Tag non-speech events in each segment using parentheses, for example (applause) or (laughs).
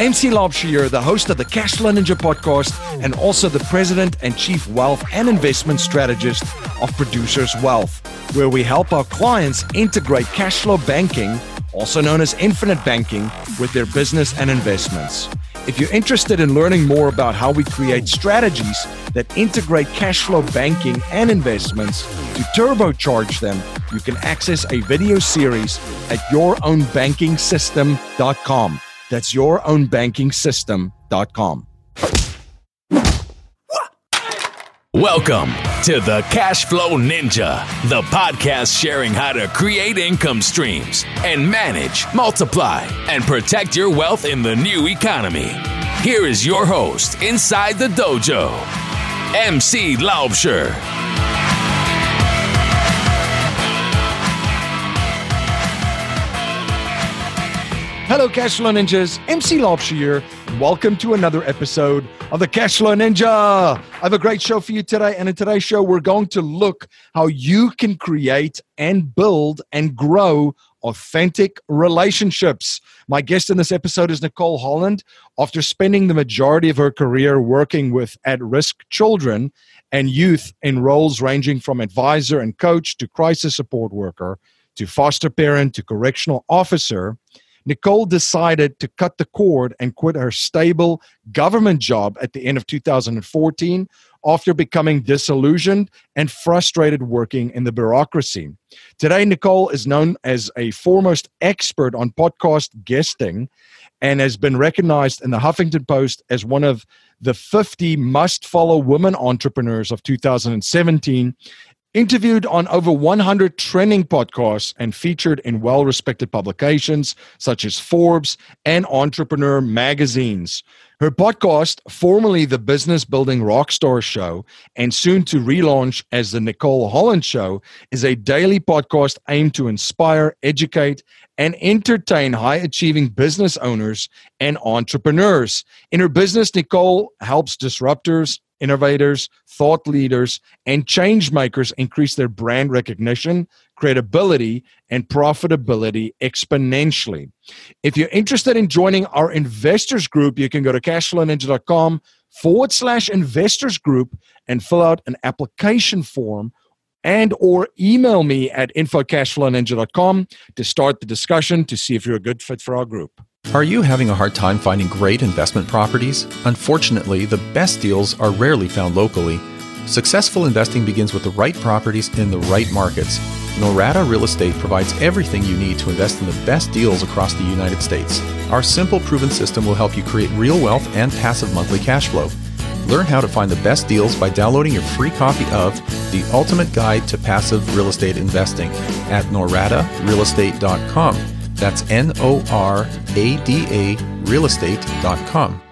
MC Laubscher, the host of the Cashflow Ninja podcast and also the president and chief wealth and investment strategist of Producers Wealth, where we help our clients integrate cash flow banking, also known as infinite banking, with their business and investments. If you're interested in learning more about how we create strategies that integrate cash flow banking and investments to turbocharge them, you can access a video series at yourownbankingsystem.com. That's your own banking yourownbankingsystem.com. Welcome to the Cash Flow Ninja, the podcast sharing how to create income streams and manage, multiply, and protect your wealth in the new economy. Here is your host inside the dojo, MC Laubscher. Hello, Cashflow Ninjas. MC Laubscher here. Welcome to another episode of the Cashflow Ninja. I have a great show for you today. And in today's show, we're going to look how you can create and build and grow authentic relationships. My guest in this episode is Nicole Holland. After spending the majority of her career working with at risk children and youth in roles ranging from advisor and coach to crisis support worker to foster parent to correctional officer, Nicole decided to cut the cord and quit her stable government job at the end of 2014 after becoming disillusioned and frustrated working in the bureaucracy. Today, Nicole is known as a foremost expert on podcast guesting and has been recognized in the Huffington Post as one of the 50 must follow women entrepreneurs of 2017 Interviewed on over 100 trending podcasts and featured in well respected publications such as Forbes and Entrepreneur magazines. Her podcast, formerly the Business Building Rockstar Show and soon to relaunch as the Nicole Holland Show, is a daily podcast aimed to inspire, educate, and entertain high achieving business owners and entrepreneurs. In her business, Nicole helps disruptors, innovators, thought leaders, and change makers increase their brand recognition, credibility, and profitability exponentially. If you're interested in joining our investors group, you can go to cashflowninja.com forward slash investors group and fill out an application form and or email me at infocashflowninja.com to start the discussion to see if you're a good fit for our group. Are you having a hard time finding great investment properties? Unfortunately, the best deals are rarely found locally. Successful investing begins with the right properties in the right markets. Norada Real Estate provides everything you need to invest in the best deals across the United States. Our simple, proven system will help you create real wealth and passive monthly cash flow. Learn how to find the best deals by downloading your free copy of The Ultimate Guide to Passive Real Estate Investing at noradarealestate.com. That's N O R A D A realestate.com.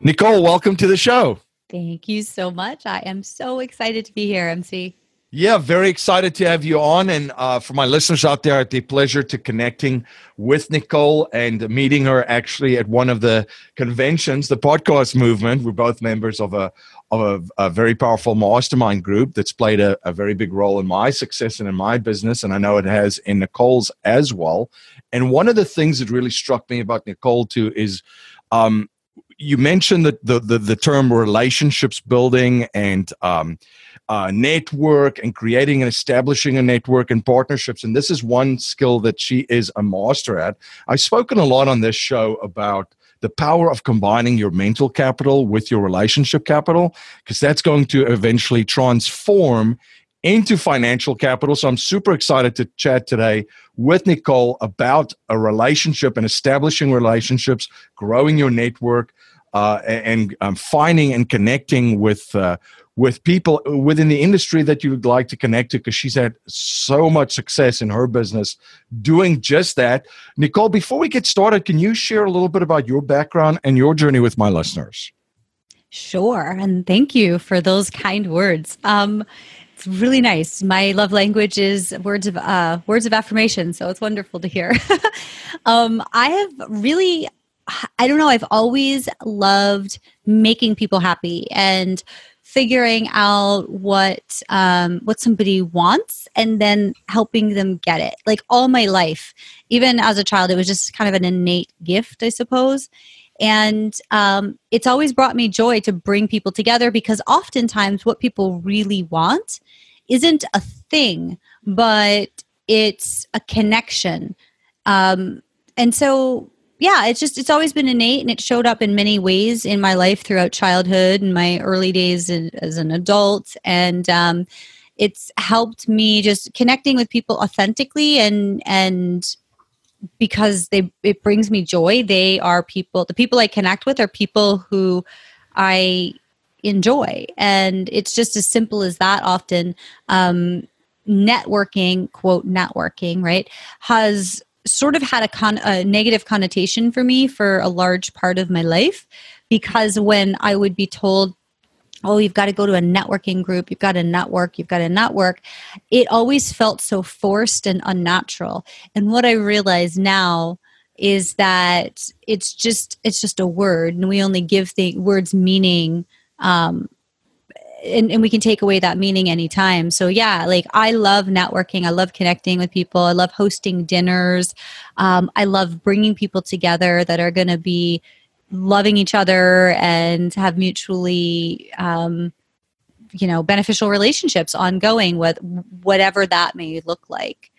Nicole, welcome to the show. Thank you so much. I am so excited to be here, MC. Yeah, very excited to have you on. And uh, for my listeners out there, it's a pleasure to connecting with Nicole and meeting her actually at one of the conventions, the podcast movement. We're both members of a of a, a very powerful mastermind group that's played a, a very big role in my success and in my business, and I know it has in Nicole's as well. And one of the things that really struck me about Nicole too is um, you mentioned the, the, the, the, term relationships building and um, uh, network and creating and establishing a network and partnerships. And this is one skill that she is a master at. I've spoken a lot on this show about the power of combining your mental capital with your relationship capital, because that's going to eventually transform into financial capital. So I'm super excited to chat today with Nicole about a relationship and establishing relationships, growing your network, uh, and um, finding and connecting with uh, with people within the industry that you would like to connect to because she's had so much success in her business doing just that. Nicole, before we get started, can you share a little bit about your background and your journey with my listeners? Sure, and thank you for those kind words. Um, it's really nice. My love language is words of uh, words of affirmation, so it's wonderful to hear. (laughs) um, I have really, I don't know, I've always loved making people happy and figuring out what um, what somebody wants and then helping them get it. Like all my life, even as a child, it was just kind of an innate gift, I suppose. And um, it's always brought me joy to bring people together because oftentimes what people really want isn't a thing, but it's a connection. Um, and so yeah, it's just it's always been innate and it showed up in many ways in my life throughout childhood and my early days as an adult. And um, it's helped me just connecting with people authentically and and because they it brings me joy. They are people the people i connect with are people who i enjoy. And it's just as simple as that often. Um, networking quote networking right has sort of had a, con- a negative connotation for me for a large part of my life because when I would be told, oh, you've got to go to a networking group, you've got to network, you've got to network, it always felt so forced and unnatural. And what I realize now is that it's just it's just a word and we only give the words meaning um, and, and we can take away that meaning anytime. So yeah, like I love networking. I love connecting with people. I love hosting dinners. Um, I love bringing people together that are going to be loving each other and have mutually, um, you know, beneficial relationships ongoing with whatever that may look like.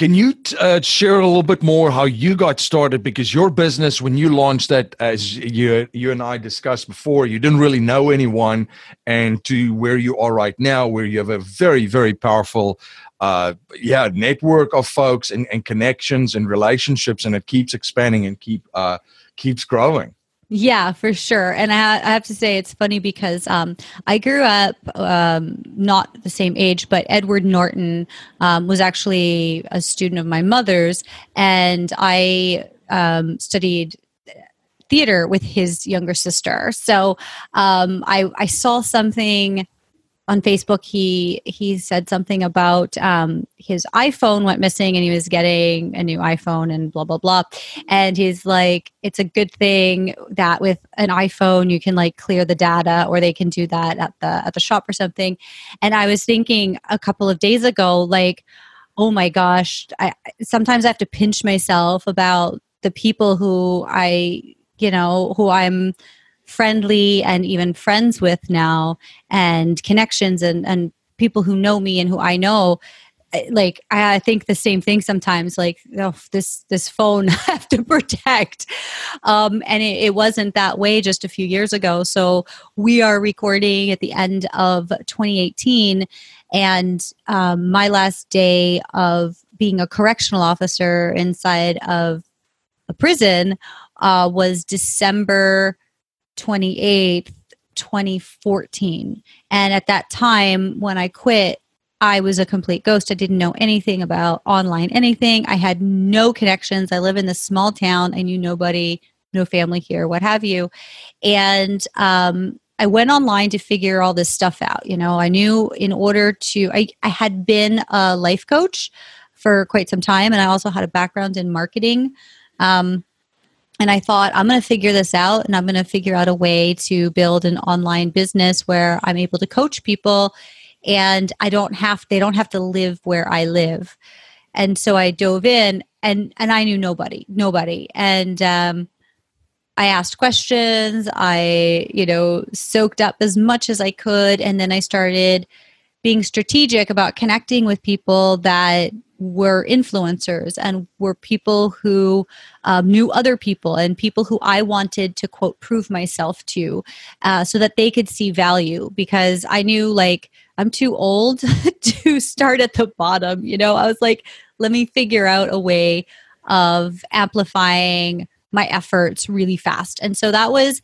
Can you uh, share a little bit more how you got started? Because your business, when you launched that, as you you and I discussed before, you didn't really know anyone, and to where you are right now, where you have a very very powerful, uh, yeah, network of folks and, and connections and relationships, and it keeps expanding and keep uh, keeps growing. Yeah, for sure. And I, I, have to say, it's funny because um, I grew up um, not the same age, but Edward Norton um, was actually a student of my mother's, and I um, studied theater with his younger sister. So um, I, I saw something on Facebook, he he said something about um, his iPhone went missing and he was getting a new iPhone and blah blah blah. And he's like, it's a good thing that with an iPhone you can like clear the data, or they can do that at the at the shop or something. And I was thinking a couple of days ago, like, oh my gosh, I sometimes I have to pinch myself about the people who I you know who I'm friendly and even friends with now and connections and, and people who know me and who I know like I think the same thing sometimes like oh, this this phone (laughs) I have to protect. Um, and it, it, wasn't that way just a few years ago. So we are recording at the end of 2018 and um, my last day of being a correctional officer inside of a prison uh, was December 28th, 2014. And at that time, when I quit, I was a complete ghost. I didn't know anything about online anything. I had no connections. I live in this small town. I knew nobody, no family here, what have you. And um, I went online to figure all this stuff out. You know, I knew in order to, I, I had been a life coach for quite some time, and I also had a background in marketing. Um, and I thought, I'm going to figure this out and I'm going to figure out a way to build an online business where I'm able to coach people and I don't have, they don't have to live where I live. And so I dove in and, and I knew nobody, nobody. And, um, I asked questions. I, you know, soaked up as much as I could. And then I started being strategic about connecting with people that were influencers and were people who um, knew other people and people who I wanted to quote prove myself to uh, so that they could see value because I knew like I'm too old (laughs) to start at the bottom. You know, I was like, let me figure out a way of amplifying my efforts really fast. And so that was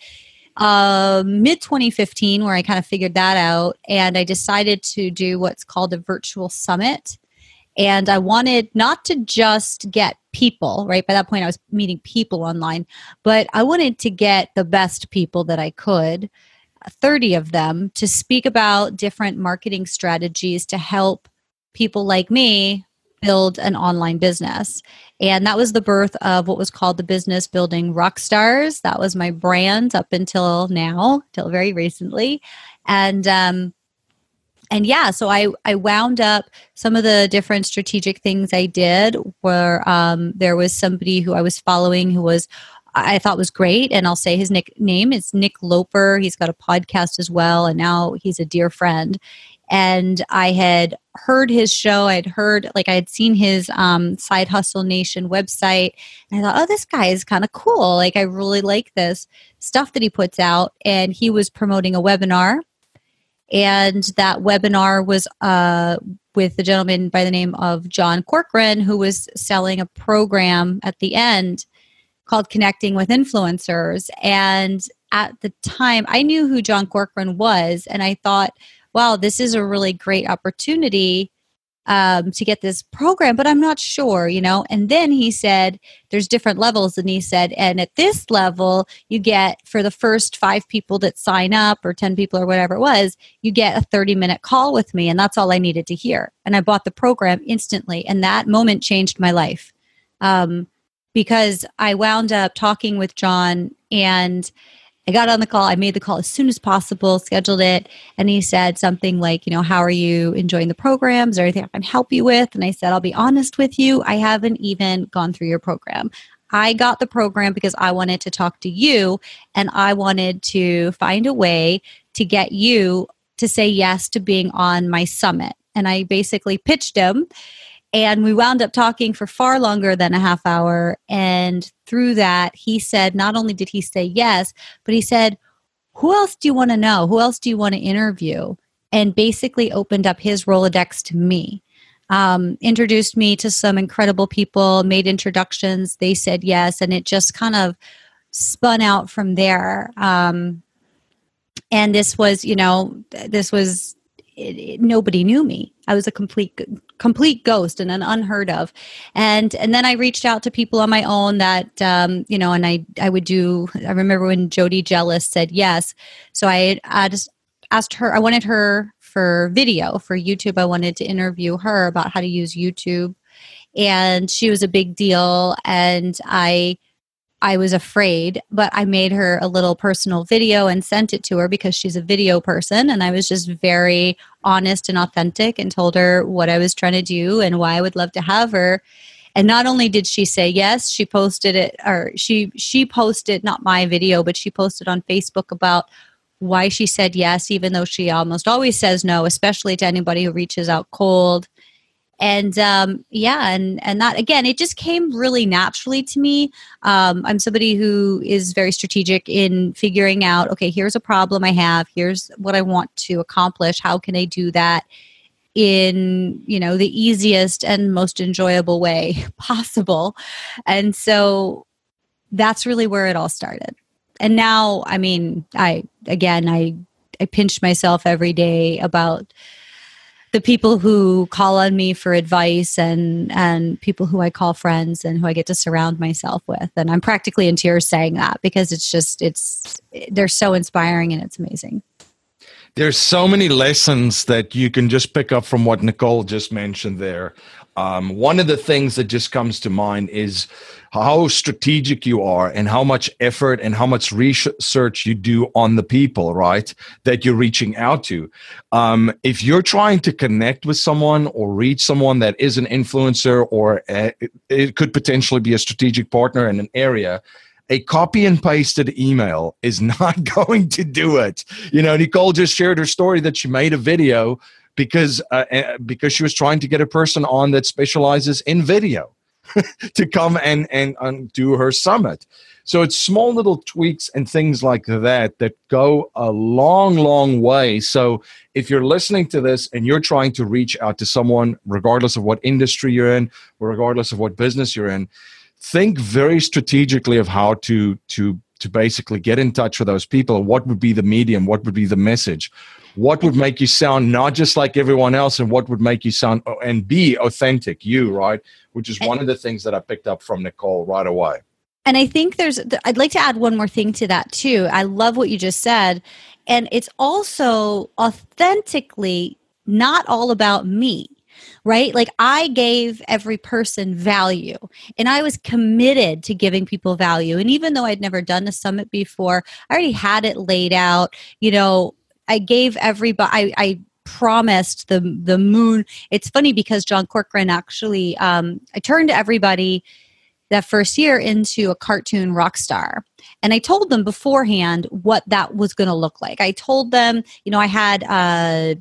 uh, mid 2015 where I kind of figured that out. And I decided to do what's called a virtual summit. And I wanted not to just get people, right? By that point, I was meeting people online, but I wanted to get the best people that I could, 30 of them, to speak about different marketing strategies to help people like me build an online business. And that was the birth of what was called the Business Building Rockstars. That was my brand up until now, till very recently. And um, and yeah, so I I wound up some of the different strategic things I did where um, there was somebody who I was following who was I thought was great. And I'll say his nickname is Nick Loper. He's got a podcast as well, and now he's a dear friend. And I had heard his show. I had heard, like, I had seen his um, Side Hustle Nation website. And I thought, oh, this guy is kind of cool. Like, I really like this stuff that he puts out. And he was promoting a webinar. And that webinar was uh, with the gentleman by the name of John Corcoran, who was selling a program at the end called Connecting with Influencers. And at the time, I knew who John Corcoran was, and I thought, wow, this is a really great opportunity um, to get this program, but I'm not sure, you know. And then he said, there's different levels. And he said, and at this level, you get for the first five people that sign up or 10 people or whatever it was, you get a 30 minute call with me. And that's all I needed to hear. And I bought the program instantly. And that moment changed my life. Um, because I wound up talking with John and I got on the call. I made the call as soon as possible, scheduled it, and he said something like, you know, how are you enjoying the programs? Or anything I can help you with? And I said, I'll be honest with you, I haven't even gone through your program. I got the program because I wanted to talk to you and I wanted to find a way to get you to say yes to being on my summit. And I basically pitched him and we wound up talking for far longer than a half hour. And through that, he said, not only did he say yes, but he said, Who else do you want to know? Who else do you want to interview? And basically opened up his Rolodex to me. Um, introduced me to some incredible people, made introductions. They said yes. And it just kind of spun out from there. Um, and this was, you know, this was it, it, nobody knew me. I was a complete complete ghost and an unheard of. And and then I reached out to people on my own that um, you know, and I I would do. I remember when Jody Jealous said yes, so I I just asked her. I wanted her for video for YouTube. I wanted to interview her about how to use YouTube, and she was a big deal. And I I was afraid, but I made her a little personal video and sent it to her because she's a video person. And I was just very honest and authentic and told her what I was trying to do and why I would love to have her. And not only did she say yes, she posted it, or she she posted not my video, but she posted on Facebook about why she said yes, even though she almost always says no, especially to anybody who reaches out cold and um, yeah and and that again it just came really naturally to me. Um, i'm somebody who is very strategic in figuring out okay here's a problem i have. Here's what i want to accomplish. How can i do that in you know the easiest and most enjoyable way (laughs) possible? And so that's really where it all started. And now i mean i again i i pinch myself every day about the people who call on me for advice and and people who I call friends and who I get to surround myself with and I'm practically in tears saying that because it's just it's they're so inspiring and it's amazing. There's so many lessons that you can just pick up from what Nicole just mentioned there. Um, one of the things that just comes to mind is how strategic you are and how much effort and how much research you do on the people, right, that you're reaching out to. Um, if you're trying to connect with someone or reach someone that is an influencer or a, it could potentially be a strategic partner in an area, a copy and pasted email is (laughs) not going to do it. You know, Nicole just shared her story that she made a video because uh, eh, because she was trying to get a person on that specializes in video (laughs) to come and, and do her summit. So it's small little tweaks and things like that that go a long, long way. So if you're listening to this and you're trying to reach out to someone, regardless of what industry you're in, or regardless of what business you're in, think very strategically of how to to to basically get in touch with those people. What would be the medium? What would be the message? What would make you sound not just like everyone else, and what would make you sound and be authentic, you, right? Which is one of the things that I picked up from Nicole right away. And I think there's, I'd like to add one more thing to that too. I love what you just said. And it's also authentically not all about me right? Like I gave every person value and I was committed to giving people value. And even though I'd never done a summit before, I already had it laid out. You know, I gave everybody, I, I promised the the moon. It's funny because John Corcoran actually, um, I turned everybody that first year into a cartoon rock star. And I told them beforehand what that was going to look like. I told them, you know, I had a,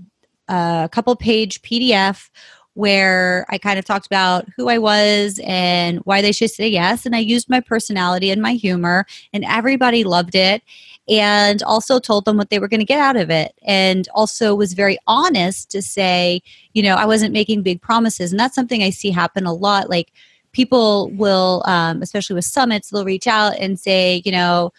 a couple page PDF where I kind of talked about who I was and why they should say yes. And I used my personality and my humor, and everybody loved it. And also told them what they were going to get out of it. And also was very honest to say, you know, I wasn't making big promises. And that's something I see happen a lot. Like, people will, um, especially with summits, they'll reach out and say, you know,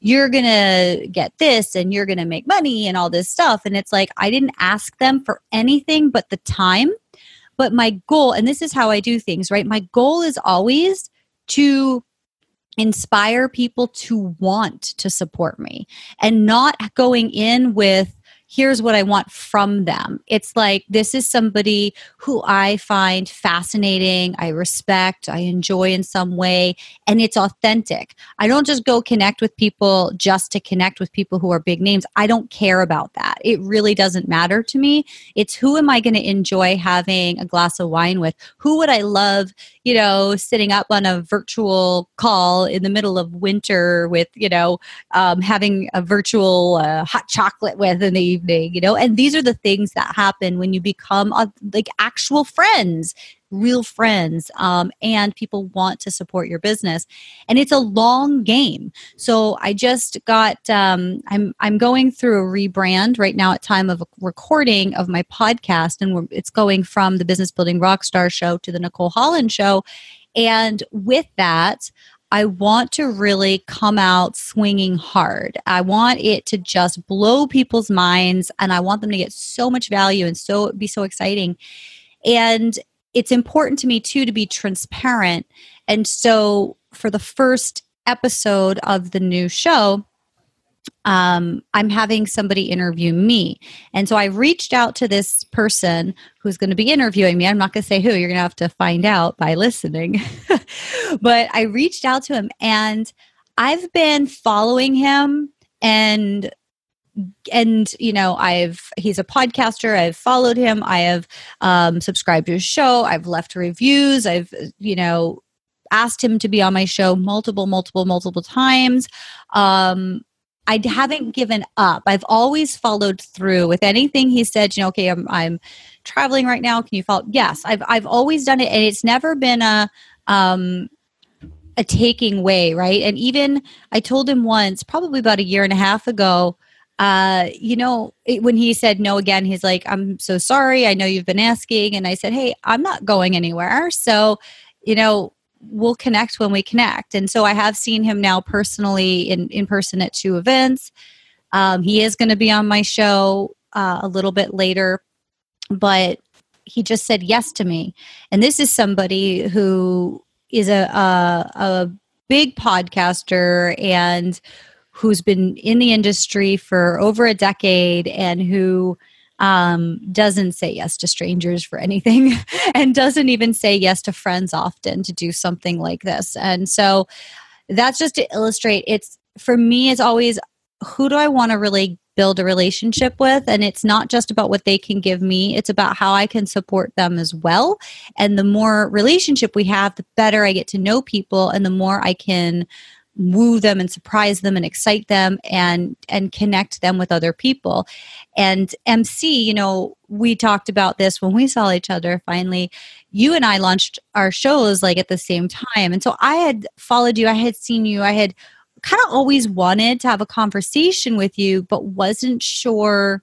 you're going to get this and you're going to make money and all this stuff. And it's like, I didn't ask them for anything but the time. But my goal, and this is how I do things, right? My goal is always to inspire people to want to support me and not going in with here's what I want from them. It's like this is somebody who I find fascinating, I respect, I enjoy in some way, and it's authentic. I don't just go connect with people just to connect with people who are big names. I don't care about that. It really doesn't matter to me. It's who am I going to enjoy having a glass of wine with? Who would I love, you know, sitting up on a virtual call in the middle of winter with, you know, um, having a virtual uh, hot chocolate with in the you know, and these are the things that happen when you become a, like actual friends real friends um, and people want to support your business. And it's a long game. So i just got um, i'm i'm going through a rebrand right now at time of recording of my podcast and it's going from the business building rockstar show to the nicole holland show. And with that I want to really come out swinging hard. I want it to just blow people's minds and I want them to get so much value and so be so exciting. And it's important to me too to be transparent. And so for the first episode of the new show, um, I'm having somebody interview me. And so I reached out to this person who's going to be interviewing me. I'm not going to say who, you're going to have to find out by listening. (laughs) but I reached out to him and I've been following him and and you know i've he's a podcaster i've followed him i have um, subscribed to his show i've left reviews i've you know asked him to be on my show multiple multiple multiple times um, I haven't given up. I've always followed through with anything he said. You know, okay, I'm I'm traveling right now. Can you follow? Yes, I've I've always done it, and it's never been a um a taking way, right? And even I told him once, probably about a year and a half ago. Uh, you know, it, when he said no again, he's like, "I'm so sorry. I know you've been asking," and I said, "Hey, I'm not going anywhere." So, you know, we'll connect when we connect. And so I have seen him now personally in, in person at two events. Um, he is going to be on my show uh, a little bit later, but he just said yes to me. And this is somebody who is a, a, a big podcaster and who's been in the industry for over a decade and who um, doesn't say yes to strangers for anything (laughs) and doesn't even say yes to friends often to do something like this. And so that's just to illustrate it's for me, it's always who do I want to really build a relationship with and it's not just about what they can give me it's about how i can support them as well and the more relationship we have the better i get to know people and the more i can woo them and surprise them and excite them and and connect them with other people. And mc you know we talked about this when we saw each other. Finally you and i launched our shows like at the same time. And so i had followed you. I had seen you. I had kind of always wanted to have a conversation with you but wasn't sure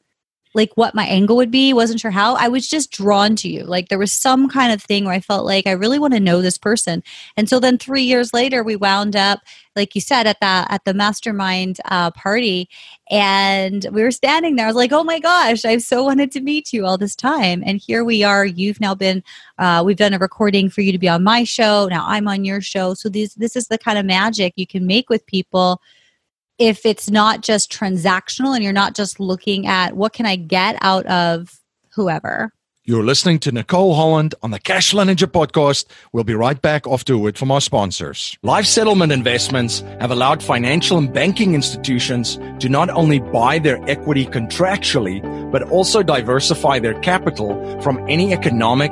like what my angle would be wasn't sure how i was just drawn to you. Like there was some kind of thing where i felt like i really want to know this person. And so then three years later we wound up like you said at the at the mastermind uh, party and we were standing there. I was like oh my gosh i've so wanted to meet you all this time. And here we are you've now been uh, we've done a recording for you to be on my show now i'm on your show. So these this is the kind of magic you can make with people if it's not just transactional and you're not just looking at what can I get out of whoever. You're listening to Nicole Holland on the Cashflow Ninja podcast. We'll be right back after a word from our sponsors. Life settlement investments have allowed financial and banking institutions to not only buy their equity contractually, but also diversify their capital from any economic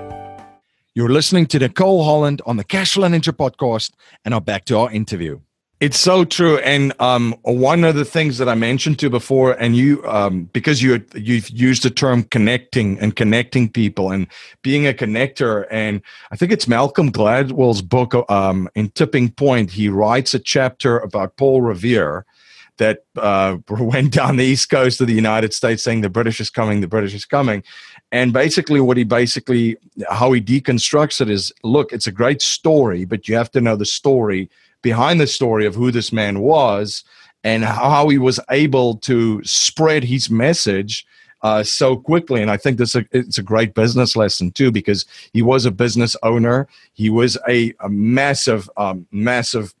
You're listening to Nicole Holland on the Cashflow Ninja podcast, and now back to our interview. It's so true, and um, one of the things that I mentioned to before, and you, um, because you you've used the term connecting and connecting people and being a connector, and I think it's Malcolm Gladwell's book um, in Tipping Point. He writes a chapter about Paul Revere that uh, (laughs) went down the east coast of the United States, saying the British is coming, the British is coming, and basically what he basically how he deconstructs it is, look, it's a great story, but you have to know the story behind the story of who this man was and how he was able to spread his message uh, so quickly. And I think this it's a great business lesson too, because he was a business owner. He was a, a massive, um, massive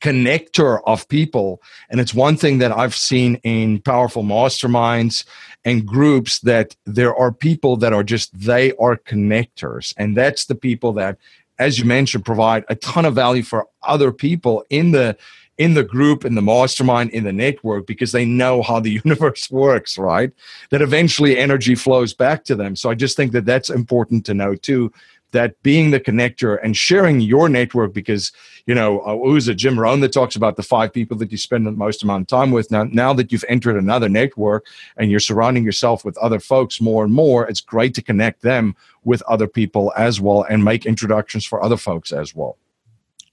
connector of people. And it's one thing that I've seen in powerful masterminds and groups that there are people that are just, they are connectors. And that's the people that as you mentioned, provide a ton of value for other people in the in the group, in the mastermind, in the network, because they know how the (laughs) universe works, right? That eventually energy flows back to them. So I just think that that's important to know too that being the connector and sharing your network because you know uh, who's it jim rohn that talks about the five people that you spend the most amount of time with? Now now that you've entered another network and you're surrounding yourself with other folks more and more it's great to connect them with other people as well and make introductions for other folks as well.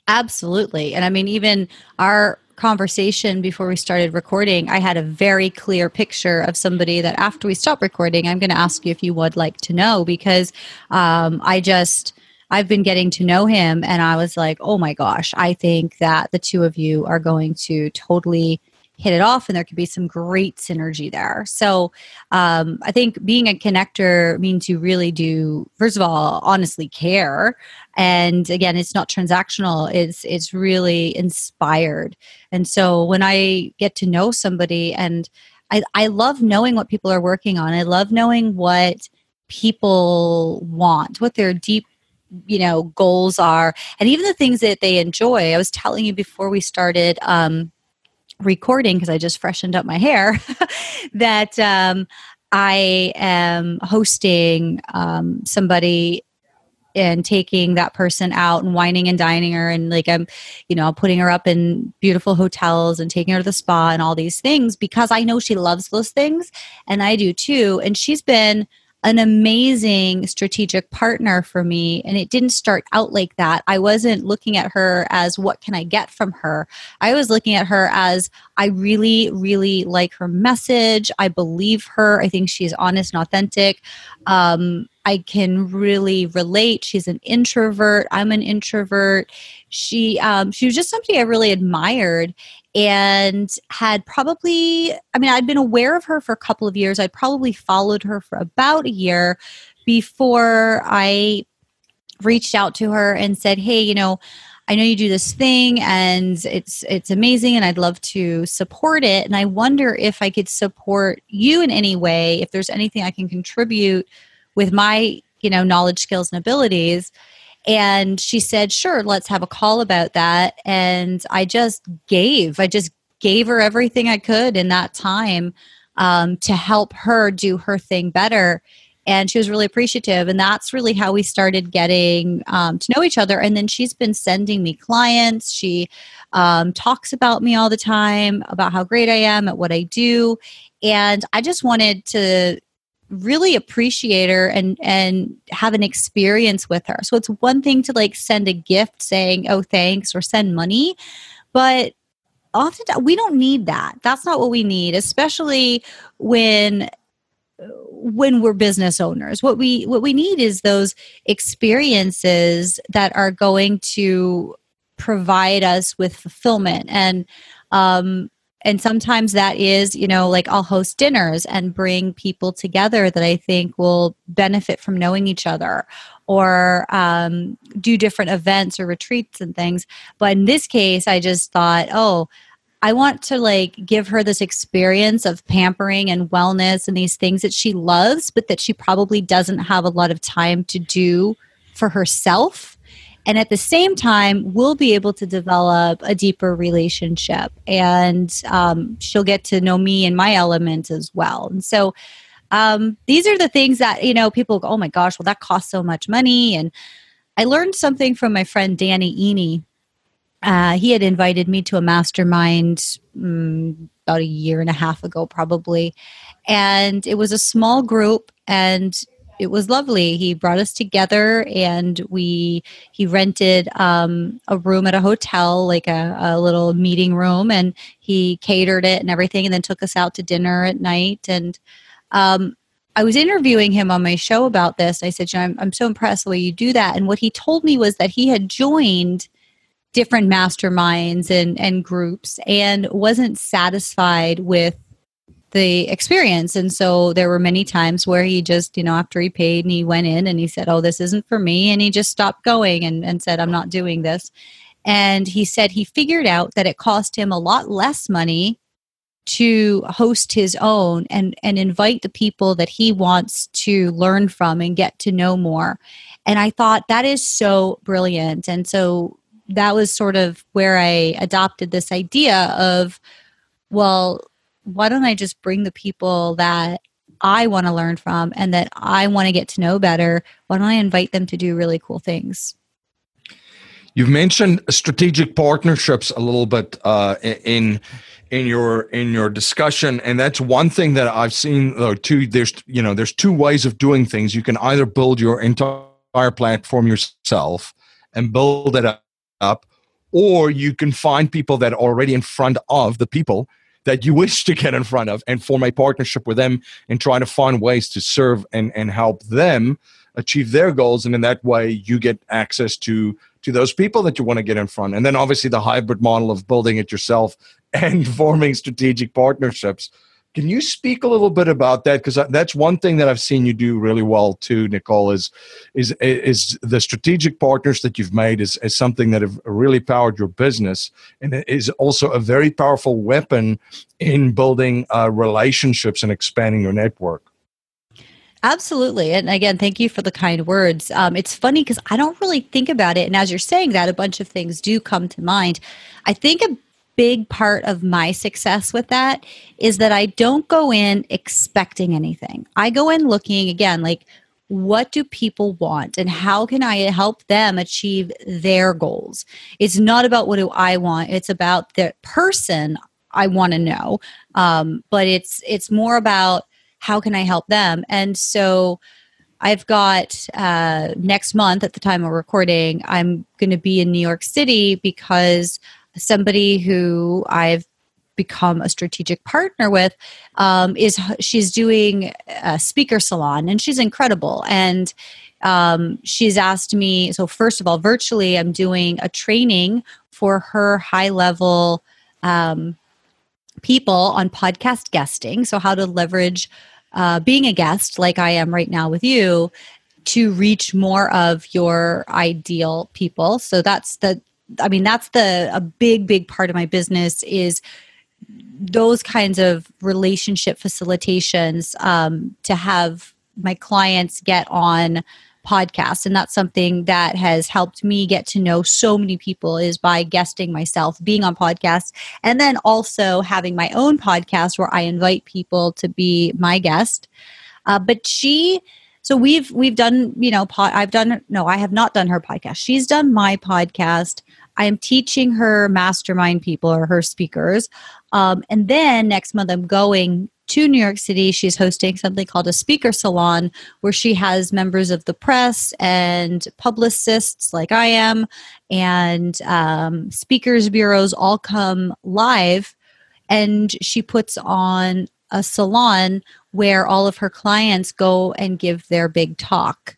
Absolutely. And i mean even our conversation before we started recording, I had a very clear picture of somebody that after we stop recording, I'm going to ask you if you would like to know because um, I just. I've been getting to know him, and I was like, oh my gosh, I think that the two of you are going to totally hit it off and there could be some great synergy there. So um, I think being a connector means you really do, first of all, honestly care. And again, it's not transactional, it's it's really inspired. And so when I get to know somebody and I, I love knowing what people are working on. I love knowing what people want, what their deep you know goals are and even the things that they enjoy i was telling you before we started um, recording because I just freshened up my hair (laughs) that um, I am hosting um, somebody and taking that person out and wining and dining her and like I'm you know putting her up in beautiful hotels and taking her to the spa and all these things because I know she loves those things and I do too. And she's been an amazing strategic partner for me and it didn't start out like that. I wasn't looking at her as what can i get from her? I was looking at her as i really really like her message. I believe her. I think she's honest and authentic. Um, i can really relate. She's an introvert. I'm an introvert. She um, she was just somebody i really admired and had probably, I mean, I'd been aware of her for a couple of years. I'd probably followed her for about a year before I reached out to her and said, Hey, you know, I know you do this thing and it's it's amazing and I'd love to support it and I wonder if I could support you in any way if there's anything I can contribute with my you know knowledge skills and abilities and she said, sure, let's have a call about that. And I just gave, I just gave her everything I could in that time um, to help her do her thing better. And she was really appreciative. And that's really how we started getting um, to know each other. And then she's been sending me clients. She um, talks about me all the time, about how great I am at what I do. And I just wanted to really appreciate her and and have an experience with her. So it's one thing to like send a gift saying oh thanks or send money but often we don't need that. That's not what we need especially when when we're business owners. What we what we need is those experiences that are going to provide us with fulfillment. And um and sometimes that is you know like i'll host dinners and bring people together that i think will benefit from knowing each other or um, do different events or retreats and things. But in this case i just thought oh i want to like give her this experience of pampering and wellness and these things that she loves but that she probably doesn't have a lot of time to do for herself and at the same time we'll be able to develop a deeper relationship. And um, she'll get to know me and my element as well. And so um, these are the things that you know people go oh my gosh well that costs so much money. And i learned something from my friend danny Iny. Uh, he had invited me to a mastermind um, about a year and a half ago probably. And it was a small group and it was lovely. He brought us together, and we he rented um, a room at a hotel, like a, a little meeting room, and he catered it and everything, and then took us out to dinner at night. And um, I was interviewing him on my show about this. I said, you know, I'm, I'm so impressed the way you do that. And what he told me was that he had joined different masterminds and, and groups and wasn't satisfied with the experience. And so there were many times where he just, you know, after he paid and he went in and he said, Oh, this isn't for me. And he just stopped going and, and said, I'm not doing this. And he said he figured out that it cost him a lot less money to host his own and, and invite the people that he wants to learn from and get to know more. And I thought that is so brilliant. And so that was sort of where I adopted this idea of, well, why don't I just bring the people that I want to learn from and that I want to get to know better? Why don't I invite them to do really cool things? You've mentioned strategic partnerships a little bit uh, in in your in your discussion, and that's one thing that I've seen. Or two, there's you know there's two ways of doing things. You can either build your entire platform yourself and build it up, or you can find people that are already in front of the people that you wish to get in front of and form a partnership with them and try to find ways to serve and, and help them achieve their goals. And in that way you get access to to those people that you want to get in front. And then obviously the hybrid model of building it yourself (laughs) and forming strategic partnerships can you speak a little bit about that? Because that's one thing that I've seen you do really well too, Nicole. Is is is the strategic partners that you've made is, is something that have really powered your business, and it is also a very powerful weapon in building uh, relationships and expanding your network. Absolutely. And again, thank you for the kind words. Um, it's funny because I don't really think about it. And as you're saying that, a bunch of things do come to mind. I think big part of my success with that is that I don't go in expecting anything. I go in looking again like what do people want and how can I help them achieve their goals? It's not about what do I want, it's about the person I want to know. Um, but it's it's more about how can I help them? And so I've got uh, next month at the time of recording, I'm going to be in New York City because somebody who I've become a strategic partner with um, is she's doing a speaker salon and she's incredible. And um, she's asked me so first of all virtually i'm doing a training for her high level um, people on podcast guesting. So how to leverage uh, being a guest like i am right now with you to reach more of your ideal people. So that's the I mean, that's the a big, big part of my business is those kinds of relationship facilitations um, to have my clients get on podcasts. And that's something that has helped me get to know so many people is by guesting myself being on podcasts and then also having my own podcast where i invite people to be my guest. Uh, but she so we've we've done you know pod, i've done no i have not done her podcast. She's done my podcast I am teaching her mastermind people or her speakers. Um, and then next month, I'm going to New York City. She's hosting something called a speaker salon where she has members of the press and publicists like I am and um, speakers bureaus all come live. And she puts on a salon where all of her clients go and give their big talk.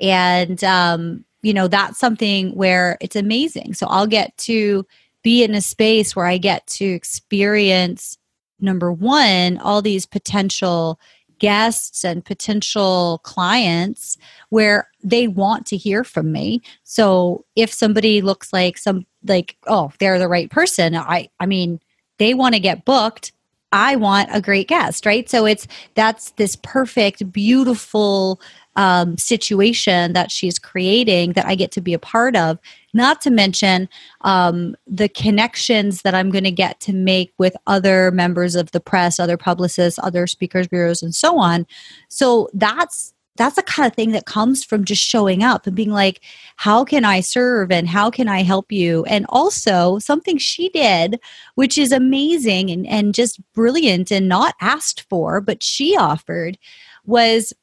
And um, you know that's something where it's amazing so i'll get to be in a space where I get to experience number one, all these potential guests and potential clients where they want to hear from me. So if somebody looks like some like oh, they're the right person, I I mean, they want to get booked. I want a great guest, right? So it's that's this perfect, beautiful um, situation that she's creating that I get to be a part of. Not to mention um, the connections that I'm going to get to make with other members of the press, other publicists, other speakers bureaus, and so on. So that's that's the kind of thing that comes from just showing up and being like, how can I serve and how can I help you? And also something she did, which is amazing and, and just brilliant and not asked for, but she offered was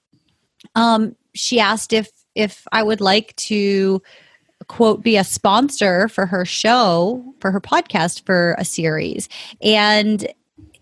um, she asked if if I would like to quote be a sponsor for her show for her podcast for a series and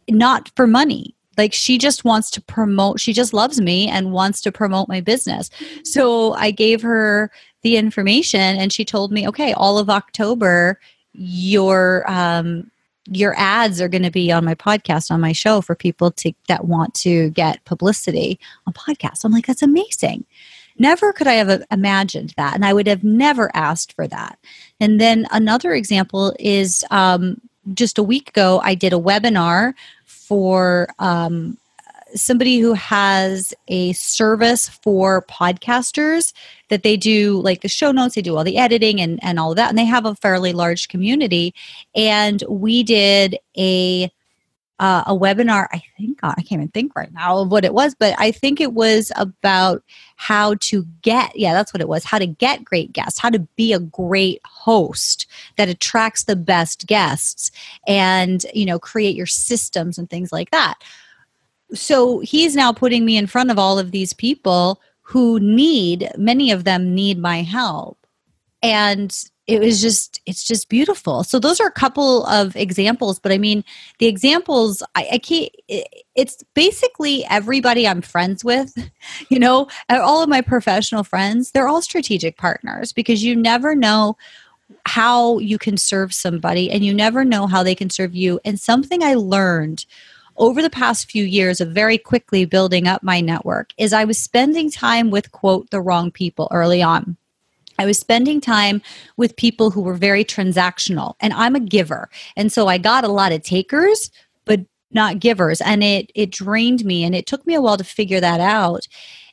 not for money. Like she just wants to promote she just loves me and wants to promote my business. So i gave her the information and she told me okay all of october your um your ads are going to be on my podcast on my show for people to that want to get publicity on podcasts. I'm like that's amazing. Never could i have imagined that and i would have never asked for that. And then another example is um, just a week ago i did a webinar for um, somebody who has a service for podcasters that they do like the show notes they do all the editing and, and all of that and they have a fairly large community. And we did a uh, a webinar i think i can't even think right now of what it was but i think it was about how to get yeah that's what it was how to get great guests how to be a great host that attracts the best guests and you know create your systems and things like that so he's now putting me in front of all of these people who need many of them need my help. And it was just it's just beautiful. So those are a couple of examples but i mean the examples i, I can't it's basically everybody i'm friends with (laughs) you know all of my professional friends they're all strategic partners because you never know how you can serve somebody and you never know how they can serve you. And something i learned over the past few years of very quickly building up my network is I was spending time with, quote, the wrong people early on. I was spending time with people who were very transactional, and I'm a giver. And so I got a lot of takers, but not givers. And it, it drained me, and it took me a while to figure that out.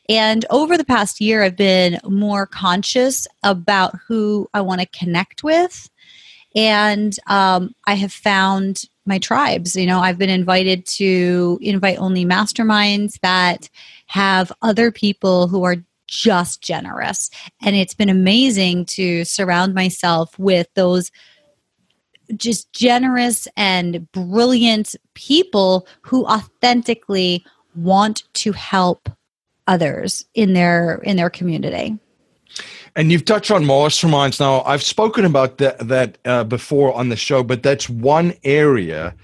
And over the past year, I've been more conscious about who I want to connect with. And um, I have found my tribes. You know, I've been invited to invite only masterminds that have other people who are just generous. And it's been amazing to surround myself with those just generous and brilliant people who authentically want to help others in their in their community. And you've touched on masterminds. Now, I've spoken about that that uh, before on the show, but that's one area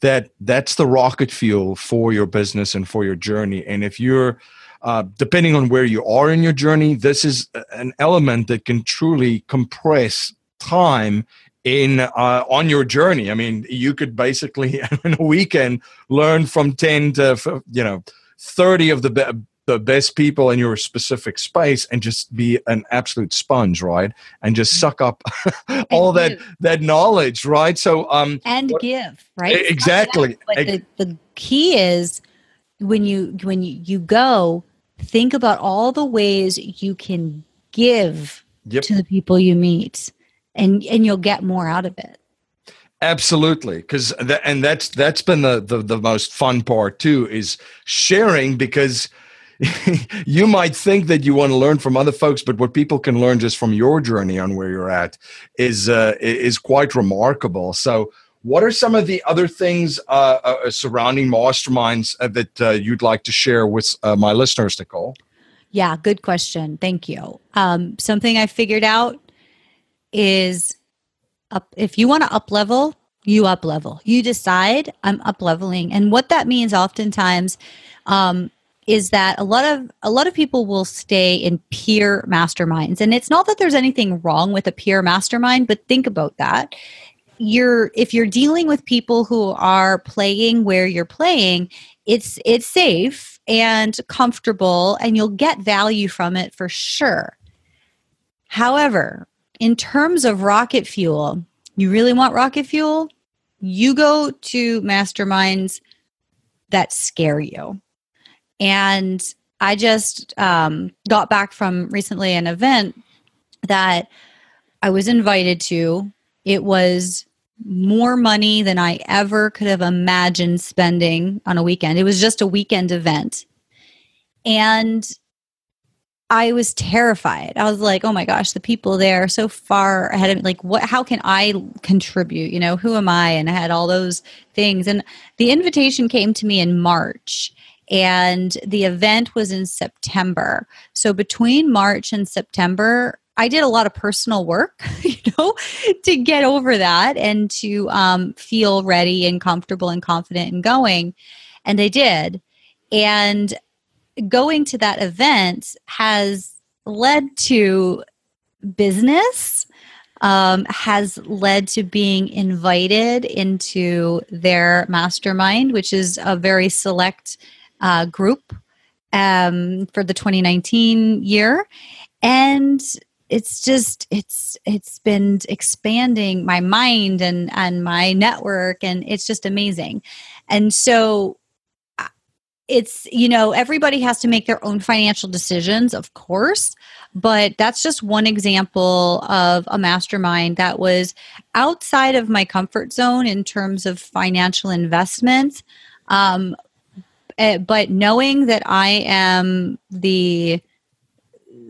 that that's the rocket fuel for your business and for your journey. And if you're uh, depending on where you are in your journey, this is an element that can truly compress time in uh, on your journey. I mean, you could basically (laughs) in a weekend learn from ten to you know thirty of the the best people in your specific space and just be an absolute sponge right? And just mm-hmm. suck up (laughs) all that that knowledge right? So um and what, give right? Exactly. but the, the key is when you when you, you go think about all the ways you can give yep. to the people you meet and and you'll get more out of it. Absolutely because that, and that's that's been the, the the most fun part too is sharing because (laughs) you might think that you want to learn from other folks, but what people can learn just from your journey on where you're at is uh, is quite remarkable. So, what are some of the other things uh, uh, surrounding masterminds uh, that uh, you'd like to share with uh, my listeners, Nicole? Yeah, good question. Thank you. Um, something I figured out is up, if you want to up level, you up level. You decide I'm up leveling, and what that means oftentimes. Um, is that a lot of a lot of people will stay in peer masterminds. And it's not that there's anything wrong with a peer mastermind but think about that. You're if you're dealing with people who are playing where you're playing it's it's safe and comfortable and you'll get value from it for sure. However in terms of rocket fuel you really want rocket fuel? You go to masterminds that scare you and i just um, got back from recently an event that i was invited to it was more money than I ever could have imagined spending on a weekend. It was just a weekend event. And I was terrified. I was like, "Oh my gosh, the people there are so far ahead of me. Like, what? How can I contribute? You know, who am I?" And I had all those things. And the invitation came to me in March, and the event was in September. So between March and September, I did a lot of personal work, (laughs) you know, to get over that and to um, feel ready and comfortable and confident and going. And I did. And going to that event has led to business, um, has led to being invited into their mastermind, which is a very select uh, group um, for the 2019 year. And it's just it's it's been expanding my mind and and my network and it's just amazing and so uh, it's you know everybody has to make their own financial decisions of course but that's just one example of a mastermind that was outside of my comfort zone in terms of financial investment um, eh, but knowing that i am the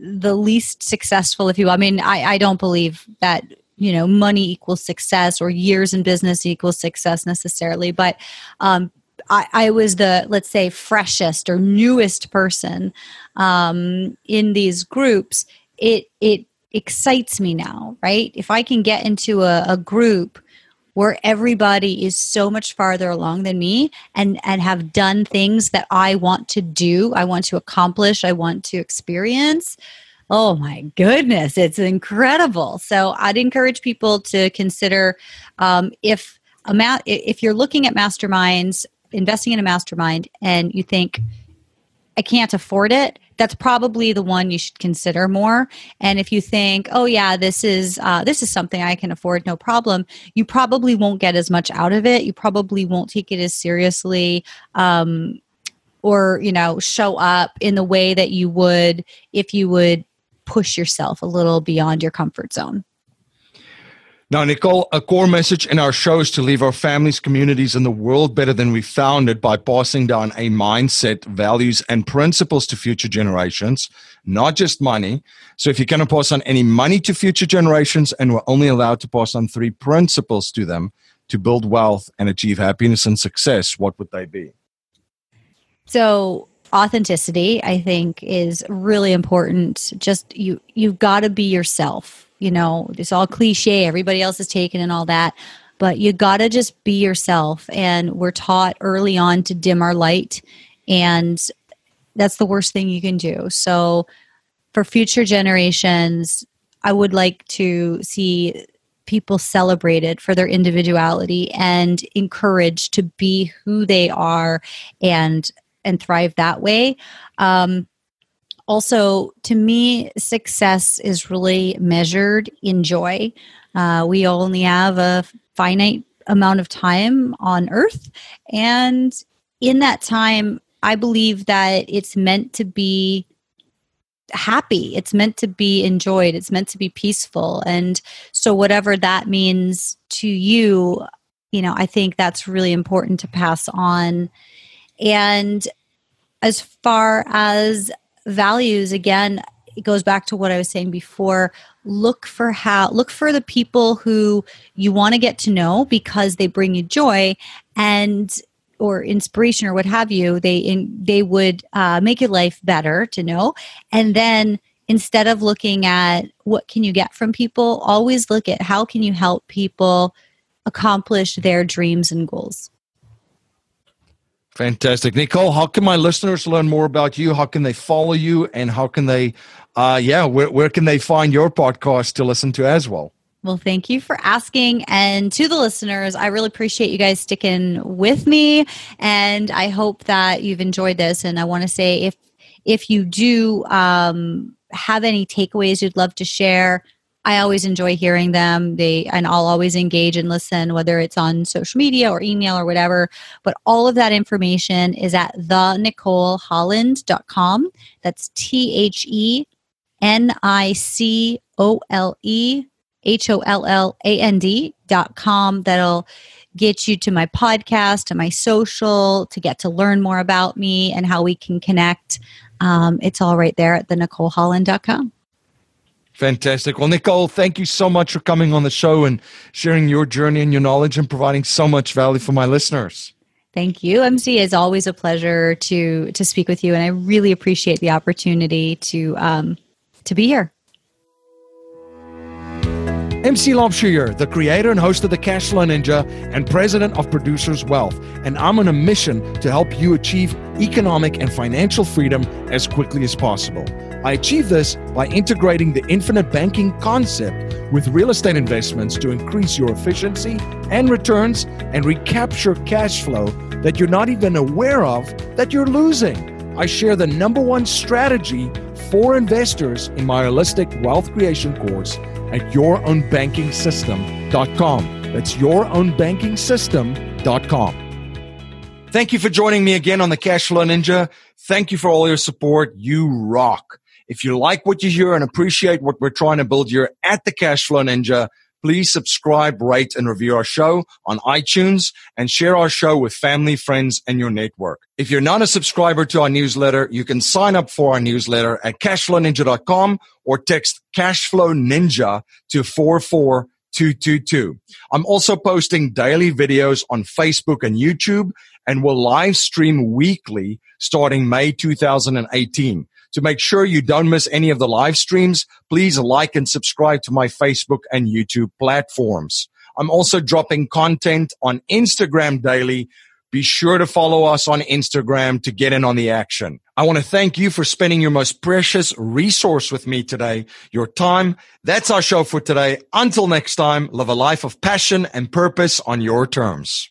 the least successful if you will. I mean, I, I don't believe that you know money equals success or years in business equals success necessarily, but um, I, I, was the let's say freshest or newest person um, in these groups. It it excites me now, right? If I can get into a, a group where everybody is so much farther along than me and and have done things that I want to do, I want to accomplish, I want to experience. Oh my goodness, it's incredible. So I'd encourage people to consider um, if a ma- if you're looking at masterminds, investing in a mastermind, and you think I can't afford it, that's probably the one you should consider more. And if you think, oh yeah, this is uh, this is something I can afford, no problem, you probably won't get as much out of it. You probably won't take it as seriously. Um, or you know show up in the way that you would if you would push yourself a little beyond your comfort zone now, Nicole, a core message in our show is to leave our families, communities, and the world better than we found it by passing down a mindset, values, and principles to future generations, not just money. So, if you're going pass on any money to future generations, and we're only allowed to pass on three principles to them to build wealth and achieve happiness and success, what would they be? So, authenticity, I think, is really important. Just you, you've got to be yourself you know it's all cliche everybody else is taken and all that but you got to just be yourself. And we're taught early on to dim our light and that's the worst thing you can do. So for future generations i would like to see people celebrated for their individuality and encouraged to be who they are and and thrive that way. Um, also, to me, success is really measured in joy. Uh, we only have a finite amount of time on earth. And in that time, I believe that it's meant to be happy. It's meant to be enjoyed. It's meant to be peaceful. And so, whatever that means to you, you know, I think that's really important to pass on. And as far as values again it goes back to what i was saying before. Look for how look for the people who you want to get to know because they bring you joy and or inspiration or what have you. They in, they would uh, make your life better to know. And then instead of looking at what can you get from people always look at how can you help people accomplish their dreams and goals Fantastic. Nicole, how can my listeners learn more about you? How can they follow you? And how can they, uh, yeah, where, where can they find your podcast to listen to as well? Well, thank you for asking. And to the listeners, I really appreciate you guys sticking with me. And I hope that you've enjoyed this. And I want to say if if you do um, have any takeaways you'd love to share, I always enjoy hearing them. They and I'll always engage and listen, whether it's on social media or email or whatever. But all of that information is at the NicoleHolland.com. That's T H E N I C O L E H O L L A N D dot com. That'll get you to my podcast, to my social, to get to learn more about me and how we can connect. Um, it's all right there at the NicoleHolland.com. Fantastic. Well, Nicole, thank you so much for coming on the show and sharing your journey and your knowledge and providing so much value for my listeners. Thank you, MC. It's always a pleasure to to speak with you, and I really appreciate the opportunity to um, to be here. MC Laubscher, the creator and host of the Cashflow Ninja and president of Producers Wealth, and I'm on a mission to help you achieve economic and financial freedom as quickly as possible. I achieve this by integrating the infinite banking concept with real estate investments to increase your efficiency and returns and recapture cash flow that you're not even aware of that you're losing. I share the number one strategy for investors in my holistic wealth creation course at yourownbankingsystem.com. That's yourownbankingsystem.com. Thank you for joining me again on the Cashflow Ninja. Thank you for all your support. You rock. If you like what you hear and appreciate what we're trying to build here at the Cashflow Ninja, please subscribe, rate, and review our show on iTunes and share our show with family, friends, and your network. If you're not a subscriber to our newsletter, you can sign up for our newsletter at cashflowninja.com or text cashflow ninja to 44222. I'm also posting daily videos on Facebook and YouTube and will live stream weekly starting May 2018. To make sure you don't miss any of the live streams, please like and subscribe to my Facebook and YouTube platforms. I'm also dropping content on Instagram daily. Be sure to follow us on Instagram to get in on the action. I want to thank you for spending your most precious resource with me today, your time. That's our show for today. Until next time, live a life of passion and purpose on your terms.